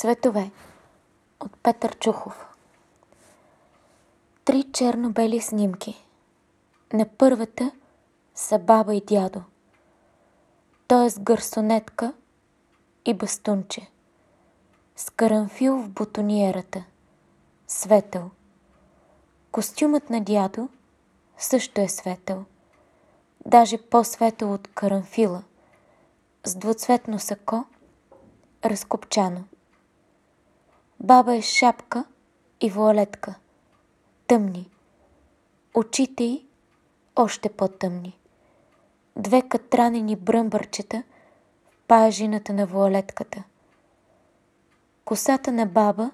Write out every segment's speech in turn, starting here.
Цветове от Петър Чухов Три черно-бели снимки. На първата са баба и дядо. Той е с гърсонетка и бастунче. С карамфил в бутониерата. Светъл. Костюмът на дядо също е светъл. Даже по-светъл от карамфила. С двуцветно сако, разкопчано. Баба е шапка и вуалетка. Тъмни. Очите й още по-тъмни. Две катранени бръмбърчета в паяжината на вуалетката. Косата на баба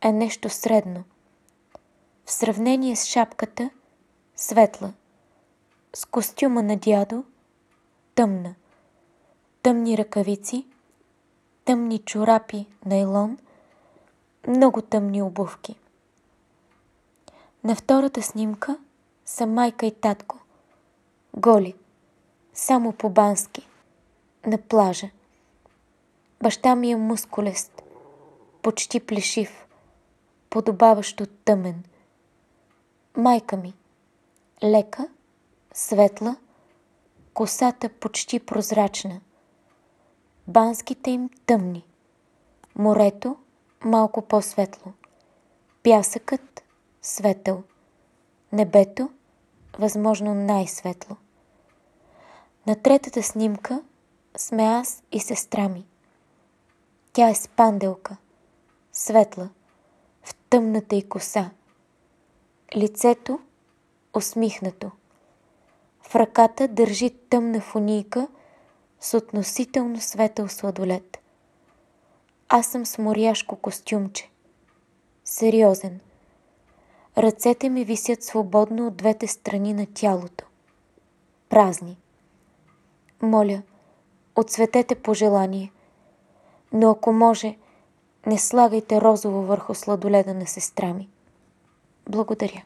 е нещо средно. В сравнение с шапката светла. С костюма на дядо тъмна. Тъмни ръкавици, тъмни чорапи найлон – много тъмни обувки. На втората снимка са майка и татко. Голи. Само по-бански. На плажа. Баща ми е мускулест. Почти плешив. Подобаващо тъмен. Майка ми. Лека, светла, косата почти прозрачна. Банските им тъмни. Морето – малко по-светло. Пясъкът – светъл. Небето – възможно най-светло. На третата снимка сме аз и сестра ми. Тя е спанделка, светла, в тъмната й коса. Лицето – усмихнато. В ръката държи тъмна фунийка с относително светъл сладолет. Аз съм с моряшко костюмче. Сериозен. Ръцете ми висят свободно от двете страни на тялото. Празни. Моля, отцветете пожелание. Но ако може, не слагайте розово върху сладоледа на сестра ми. Благодаря.